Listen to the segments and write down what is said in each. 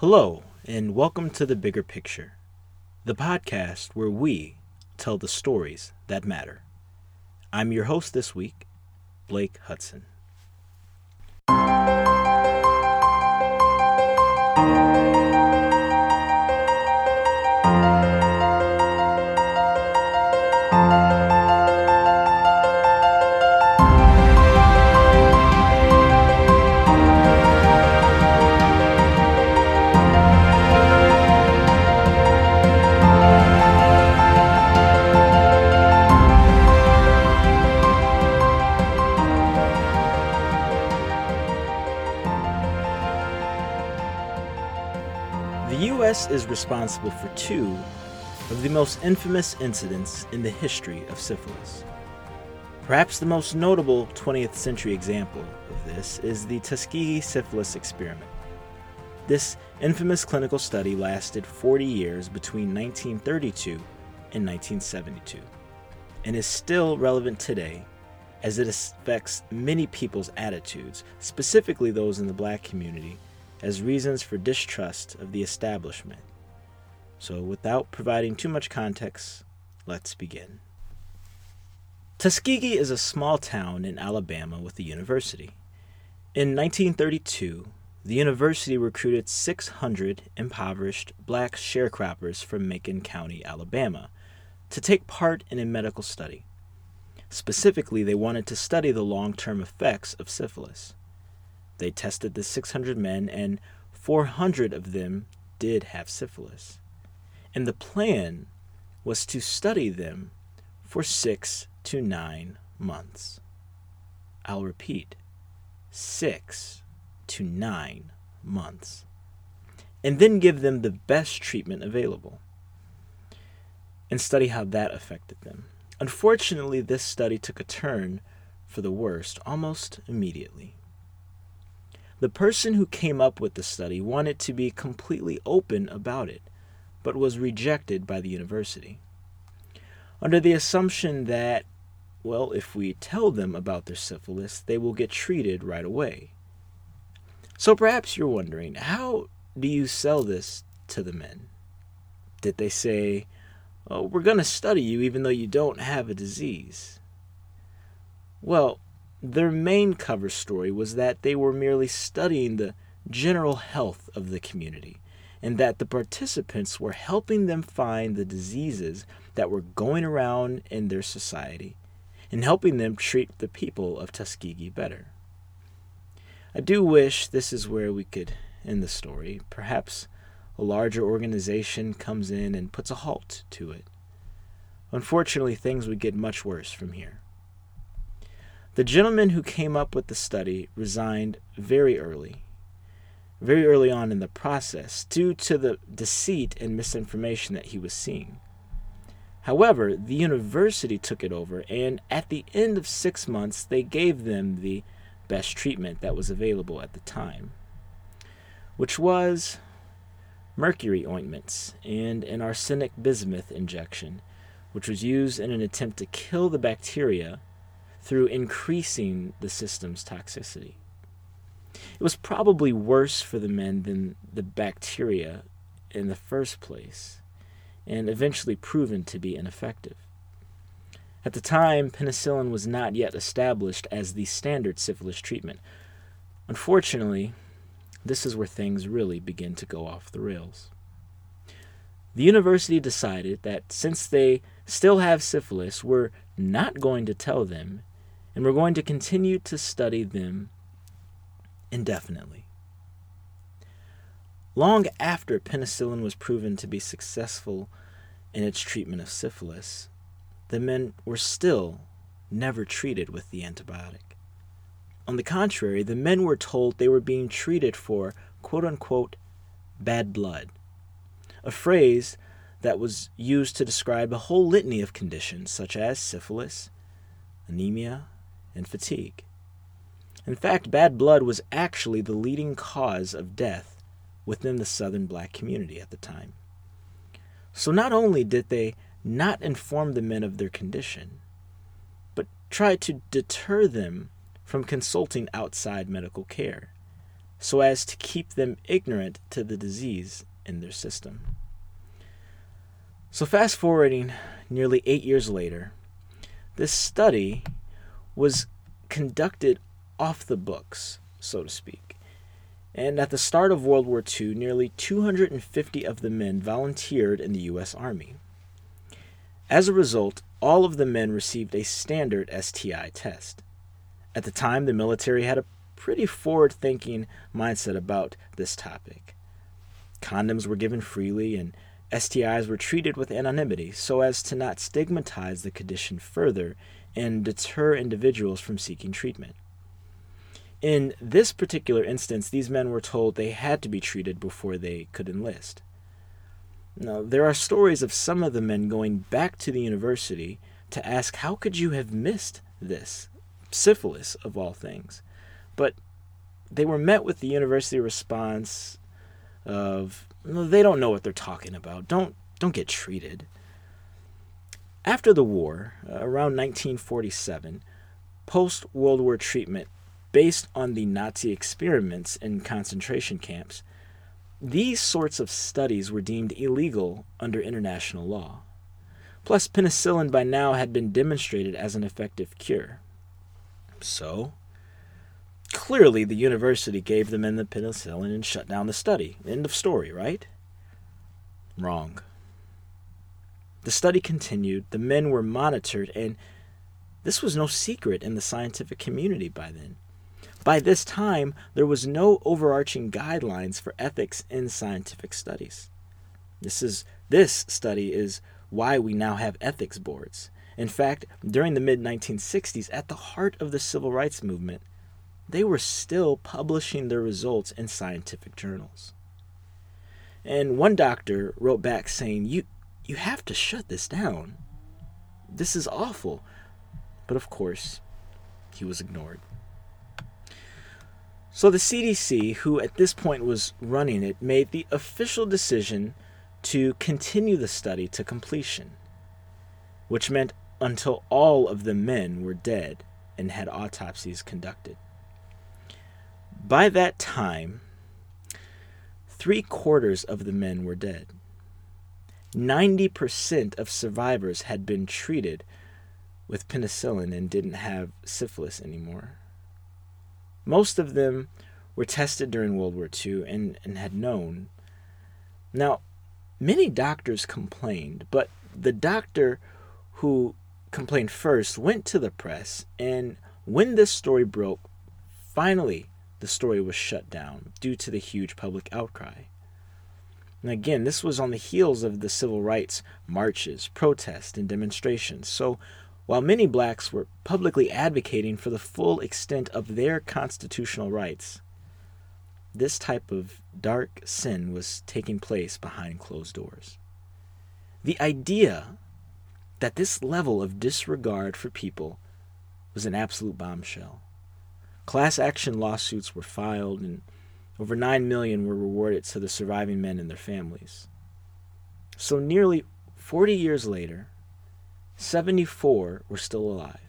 Hello, and welcome to The Bigger Picture, the podcast where we tell the stories that matter. I'm your host this week, Blake Hudson. The U.S. is responsible for two of the most infamous incidents in the history of syphilis. Perhaps the most notable 20th century example of this is the Tuskegee syphilis experiment. This infamous clinical study lasted 40 years between 1932 and 1972 and is still relevant today as it affects many people's attitudes, specifically those in the black community as reasons for distrust of the establishment. So, without providing too much context, let's begin. Tuskegee is a small town in Alabama with a university. In 1932, the university recruited 600 impoverished black sharecroppers from Macon County, Alabama, to take part in a medical study. Specifically, they wanted to study the long term effects of syphilis. They tested the 600 men, and 400 of them did have syphilis. And the plan was to study them for six to nine months. I'll repeat six to nine months. And then give them the best treatment available and study how that affected them. Unfortunately, this study took a turn for the worst almost immediately. The person who came up with the study wanted to be completely open about it, but was rejected by the university. Under the assumption that, well, if we tell them about their syphilis, they will get treated right away. So perhaps you're wondering, how do you sell this to the men? Did they say, oh, we're going to study you even though you don't have a disease? Well, their main cover story was that they were merely studying the general health of the community and that the participants were helping them find the diseases that were going around in their society and helping them treat the people of Tuskegee better. I do wish this is where we could end the story. Perhaps a larger organization comes in and puts a halt to it. Unfortunately, things would get much worse from here. The gentleman who came up with the study resigned very early, very early on in the process, due to the deceit and misinformation that he was seeing. However, the university took it over, and at the end of six months, they gave them the best treatment that was available at the time, which was mercury ointments and an arsenic bismuth injection, which was used in an attempt to kill the bacteria through increasing the system's toxicity. It was probably worse for the men than the bacteria in the first place, and eventually proven to be ineffective. At the time, penicillin was not yet established as the standard syphilis treatment. Unfortunately, this is where things really begin to go off the rails. The university decided that since they still have syphilis, we're not going to tell them and we're going to continue to study them indefinitely. Long after penicillin was proven to be successful in its treatment of syphilis, the men were still never treated with the antibiotic. On the contrary, the men were told they were being treated for quote unquote bad blood, a phrase that was used to describe a whole litany of conditions such as syphilis, anemia, and fatigue. In fact, bad blood was actually the leading cause of death within the southern black community at the time. So not only did they not inform the men of their condition, but tried to deter them from consulting outside medical care, so as to keep them ignorant to the disease in their system. So, fast forwarding nearly eight years later, this study was conducted off the books, so to speak. And at the start of World War II, nearly 250 of the men volunteered in the U.S. Army. As a result, all of the men received a standard STI test. At the time, the military had a pretty forward thinking mindset about this topic. Condoms were given freely, and STIs were treated with anonymity so as to not stigmatize the condition further and deter individuals from seeking treatment. In this particular instance, these men were told they had to be treated before they could enlist. Now, there are stories of some of the men going back to the university to ask, How could you have missed this? Syphilis, of all things. But they were met with the university response of, They don't know what they're talking about. Don't, don't get treated. After the war, uh, around 1947, post World War treatment based on the Nazi experiments in concentration camps these sorts of studies were deemed illegal under international law. Plus, penicillin by now had been demonstrated as an effective cure. So, clearly the university gave the men the penicillin and shut down the study. End of story, right? Wrong. The study continued, the men were monitored, and this was no secret in the scientific community by then. By this time, there was no overarching guidelines for ethics in scientific studies. This is this study is why we now have ethics boards. In fact, during the mid 1960s, at the heart of the civil rights movement, they were still publishing their results in scientific journals. And one doctor wrote back saying, "You you have to shut this down. This is awful." But of course, he was ignored. So the CDC, who at this point was running it, made the official decision to continue the study to completion, which meant until all of the men were dead and had autopsies conducted. By that time, three quarters of the men were dead. 90% of survivors had been treated with penicillin and didn't have syphilis anymore. Most of them were tested during World War II and, and had known. Now, many doctors complained, but the doctor who complained first went to the press, and when this story broke, finally the story was shut down due to the huge public outcry. And again, this was on the heels of the civil rights marches, protests, and demonstrations. So while many blacks were publicly advocating for the full extent of their constitutional rights, this type of dark sin was taking place behind closed doors. The idea that this level of disregard for people was an absolute bombshell. Class action lawsuits were filed and over 9 million were rewarded to the surviving men and their families. So nearly 40 years later, 74 were still alive.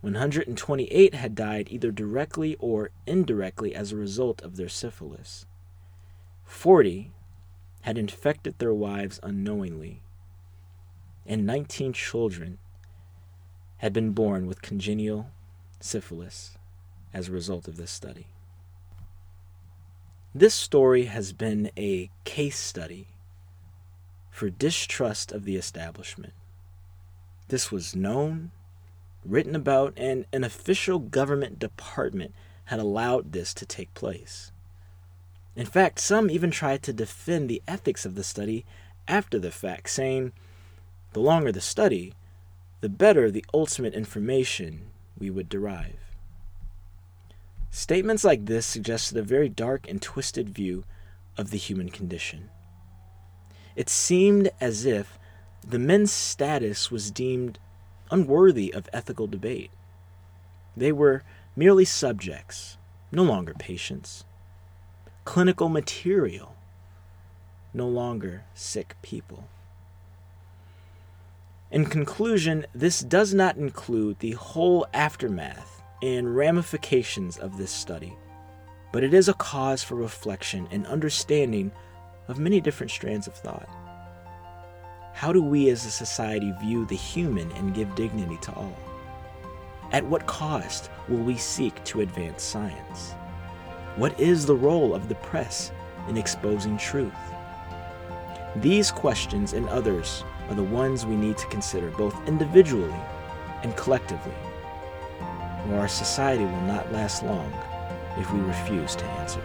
128 had died either directly or indirectly as a result of their syphilis. 40 had infected their wives unknowingly. And 19 children had been born with congenital syphilis as a result of this study. This story has been a case study for distrust of the establishment. This was known, written about, and an official government department had allowed this to take place. In fact, some even tried to defend the ethics of the study after the fact, saying, the longer the study, the better the ultimate information we would derive. Statements like this suggested a very dark and twisted view of the human condition. It seemed as if the men's status was deemed unworthy of ethical debate. They were merely subjects, no longer patients, clinical material, no longer sick people. In conclusion, this does not include the whole aftermath and ramifications of this study. but it is a cause for reflection and understanding of many different strands of thought. How do we as a society view the human and give dignity to all? At what cost will we seek to advance science? What is the role of the press in exposing truth? These questions and others are the ones we need to consider both individually and collectively, or our society will not last long if we refuse to answer.